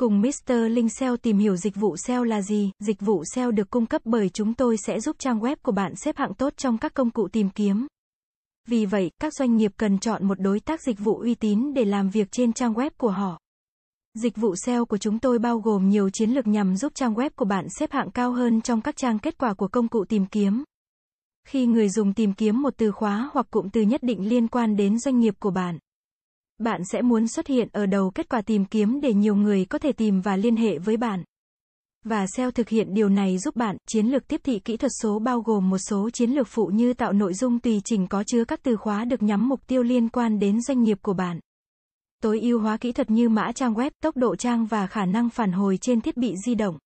Cùng Mr. Linh SEO tìm hiểu dịch vụ SEO là gì? Dịch vụ SEO được cung cấp bởi chúng tôi sẽ giúp trang web của bạn xếp hạng tốt trong các công cụ tìm kiếm. Vì vậy, các doanh nghiệp cần chọn một đối tác dịch vụ uy tín để làm việc trên trang web của họ. Dịch vụ SEO của chúng tôi bao gồm nhiều chiến lược nhằm giúp trang web của bạn xếp hạng cao hơn trong các trang kết quả của công cụ tìm kiếm. Khi người dùng tìm kiếm một từ khóa hoặc cụm từ nhất định liên quan đến doanh nghiệp của bạn, bạn sẽ muốn xuất hiện ở đầu kết quả tìm kiếm để nhiều người có thể tìm và liên hệ với bạn. Và SEO thực hiện điều này giúp bạn, chiến lược tiếp thị kỹ thuật số bao gồm một số chiến lược phụ như tạo nội dung tùy chỉnh có chứa các từ khóa được nhắm mục tiêu liên quan đến doanh nghiệp của bạn. Tối ưu hóa kỹ thuật như mã trang web, tốc độ trang và khả năng phản hồi trên thiết bị di động.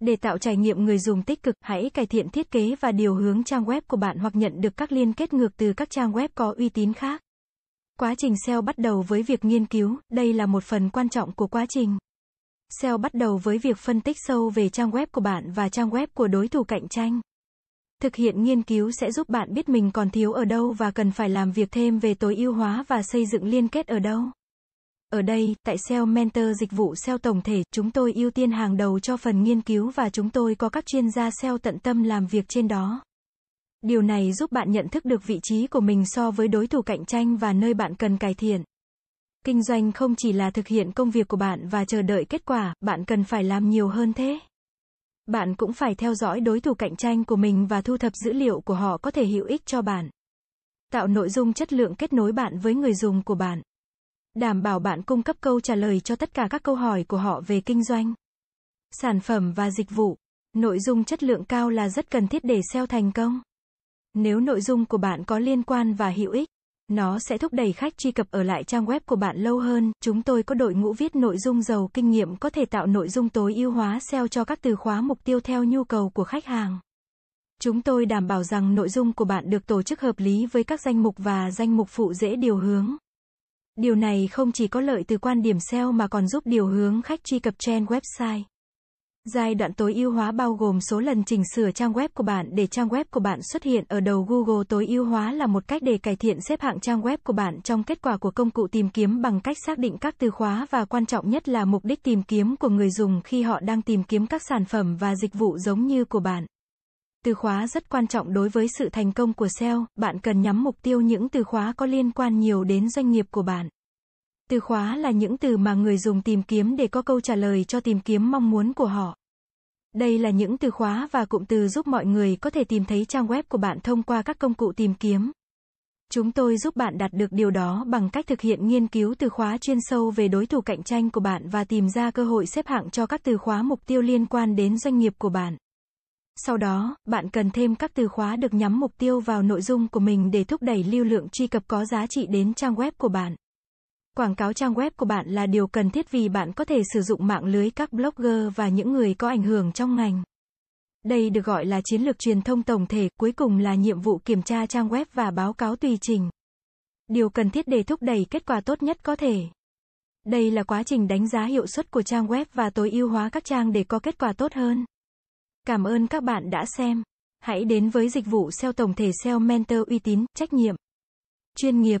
Để tạo trải nghiệm người dùng tích cực, hãy cải thiện thiết kế và điều hướng trang web của bạn hoặc nhận được các liên kết ngược từ các trang web có uy tín khác. Quá trình SEO bắt đầu với việc nghiên cứu, đây là một phần quan trọng của quá trình. SEO bắt đầu với việc phân tích sâu về trang web của bạn và trang web của đối thủ cạnh tranh. Thực hiện nghiên cứu sẽ giúp bạn biết mình còn thiếu ở đâu và cần phải làm việc thêm về tối ưu hóa và xây dựng liên kết ở đâu. Ở đây, tại SEO Mentor dịch vụ SEO tổng thể, chúng tôi ưu tiên hàng đầu cho phần nghiên cứu và chúng tôi có các chuyên gia SEO tận tâm làm việc trên đó. Điều này giúp bạn nhận thức được vị trí của mình so với đối thủ cạnh tranh và nơi bạn cần cải thiện. Kinh doanh không chỉ là thực hiện công việc của bạn và chờ đợi kết quả, bạn cần phải làm nhiều hơn thế. Bạn cũng phải theo dõi đối thủ cạnh tranh của mình và thu thập dữ liệu của họ có thể hữu ích cho bạn. Tạo nội dung chất lượng kết nối bạn với người dùng của bạn. Đảm bảo bạn cung cấp câu trả lời cho tất cả các câu hỏi của họ về kinh doanh, sản phẩm và dịch vụ. Nội dung chất lượng cao là rất cần thiết để SEO thành công. Nếu nội dung của bạn có liên quan và hữu ích, nó sẽ thúc đẩy khách truy cập ở lại trang web của bạn lâu hơn. Chúng tôi có đội ngũ viết nội dung giàu kinh nghiệm có thể tạo nội dung tối ưu hóa SEO cho các từ khóa mục tiêu theo nhu cầu của khách hàng. Chúng tôi đảm bảo rằng nội dung của bạn được tổ chức hợp lý với các danh mục và danh mục phụ dễ điều hướng. Điều này không chỉ có lợi từ quan điểm SEO mà còn giúp điều hướng khách truy cập trên website. Giai đoạn tối ưu hóa bao gồm số lần chỉnh sửa trang web của bạn để trang web của bạn xuất hiện ở đầu Google tối ưu hóa là một cách để cải thiện xếp hạng trang web của bạn trong kết quả của công cụ tìm kiếm bằng cách xác định các từ khóa và quan trọng nhất là mục đích tìm kiếm của người dùng khi họ đang tìm kiếm các sản phẩm và dịch vụ giống như của bạn. Từ khóa rất quan trọng đối với sự thành công của SEO, bạn cần nhắm mục tiêu những từ khóa có liên quan nhiều đến doanh nghiệp của bạn. Từ khóa là những từ mà người dùng tìm kiếm để có câu trả lời cho tìm kiếm mong muốn của họ. Đây là những từ khóa và cụm từ giúp mọi người có thể tìm thấy trang web của bạn thông qua các công cụ tìm kiếm. Chúng tôi giúp bạn đạt được điều đó bằng cách thực hiện nghiên cứu từ khóa chuyên sâu về đối thủ cạnh tranh của bạn và tìm ra cơ hội xếp hạng cho các từ khóa mục tiêu liên quan đến doanh nghiệp của bạn. Sau đó, bạn cần thêm các từ khóa được nhắm mục tiêu vào nội dung của mình để thúc đẩy lưu lượng truy cập có giá trị đến trang web của bạn. Quảng cáo trang web của bạn là điều cần thiết vì bạn có thể sử dụng mạng lưới các blogger và những người có ảnh hưởng trong ngành. Đây được gọi là chiến lược truyền thông tổng thể, cuối cùng là nhiệm vụ kiểm tra trang web và báo cáo tùy trình. Điều cần thiết để thúc đẩy kết quả tốt nhất có thể. Đây là quá trình đánh giá hiệu suất của trang web và tối ưu hóa các trang để có kết quả tốt hơn. Cảm ơn các bạn đã xem. Hãy đến với dịch vụ SEO tổng thể SEO Mentor uy tín, trách nhiệm, chuyên nghiệp.